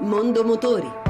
Mondo Motori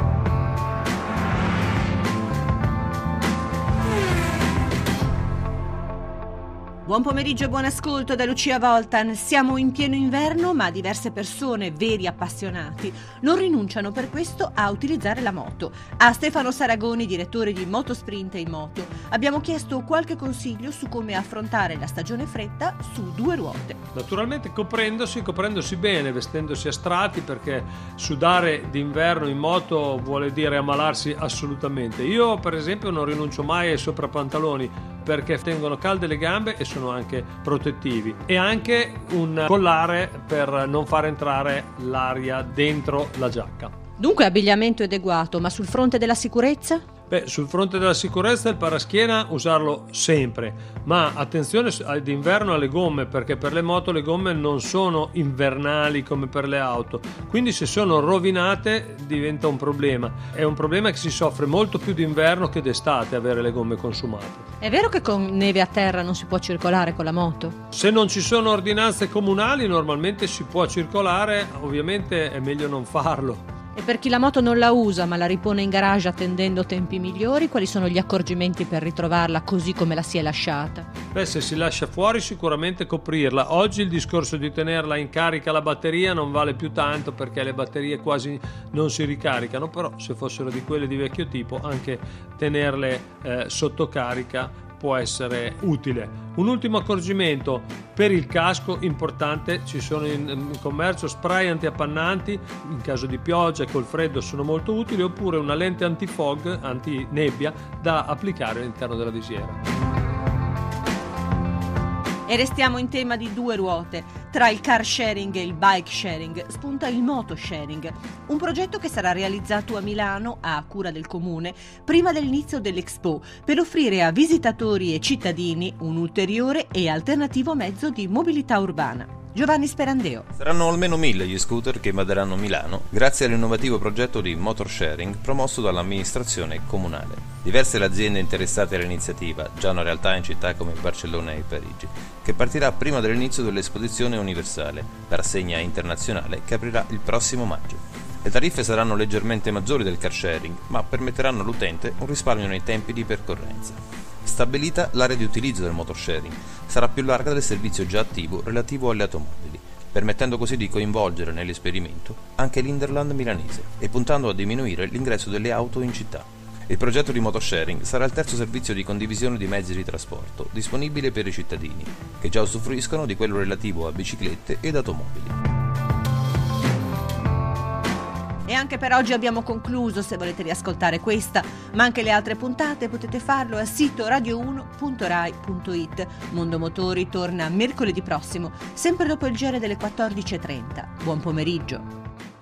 Buon pomeriggio e buon ascolto da Lucia Voltan. Siamo in pieno inverno, ma diverse persone, veri appassionati, non rinunciano per questo a utilizzare la moto. A Stefano Saragoni, direttore di Motosprint in Moto, abbiamo chiesto qualche consiglio su come affrontare la stagione fredda su due ruote. Naturalmente coprendosi, coprendosi bene, vestendosi a strati, perché sudare d'inverno in moto vuole dire ammalarsi assolutamente. Io, per esempio, non rinuncio mai ai soprapantaloni perché tengono calde le gambe e sono anche protettivi e anche un collare per non far entrare l'aria dentro la giacca. Dunque abbigliamento adeguato, ma sul fronte della sicurezza? Beh, sul fronte della sicurezza il paraschiena usarlo sempre, ma attenzione d'inverno alle gomme perché per le moto le gomme non sono invernali come per le auto, quindi se sono rovinate diventa un problema. È un problema che si soffre molto più d'inverno che d'estate avere le gomme consumate. È vero che con neve a terra non si può circolare con la moto? Se non ci sono ordinanze comunali normalmente si può circolare, ovviamente è meglio non farlo. E per chi la moto non la usa ma la ripone in garage attendendo tempi migliori, quali sono gli accorgimenti per ritrovarla così come la si è lasciata? Beh, se si lascia fuori sicuramente coprirla. Oggi il discorso di tenerla in carica la batteria non vale più tanto perché le batterie quasi non si ricaricano, però se fossero di quelle di vecchio tipo anche tenerle eh, sotto carica può essere utile. Un ultimo accorgimento per il casco importante, ci sono in, commercio spray antiappannanti, in caso di pioggia e col freddo sono molto utili, oppure una lente antifog, antinebbia da applicare all'interno della visiera. E restiamo in tema di due ruote. Tra il car sharing e il bike sharing spunta il moto sharing, un progetto che sarà realizzato a Milano a cura del comune prima dell'inizio dell'Expo per offrire a visitatori e cittadini un ulteriore e alternativo mezzo di mobilità urbana. Giovanni Sperandeo. Saranno almeno mille gli scooter che invaderanno Milano grazie all'innovativo progetto di motor sharing promosso dall'amministrazione comunale. Diverse le aziende interessate all'iniziativa, già una realtà in città come Barcellona e Parigi, che partirà prima dell'inizio dell'esposizione universale, la rassegna internazionale che aprirà il prossimo maggio. Le tariffe saranno leggermente maggiori del car sharing, ma permetteranno all'utente un risparmio nei tempi di percorrenza. Stabilita l'area di utilizzo del motor sharing, sarà più larga del servizio già attivo relativo alle automobili, permettendo così di coinvolgere nell'esperimento anche l'Inderland milanese e puntando a diminuire l'ingresso delle auto in città. Il progetto di motor sharing sarà il terzo servizio di condivisione di mezzi di trasporto disponibile per i cittadini, che già usufruiscono di quello relativo a biciclette ed automobili. E anche per oggi abbiamo concluso, se volete riascoltare questa, ma anche le altre puntate potete farlo al sito radio1.rai.it. Mondo Motori torna mercoledì prossimo, sempre dopo il giro delle 14.30. Buon pomeriggio.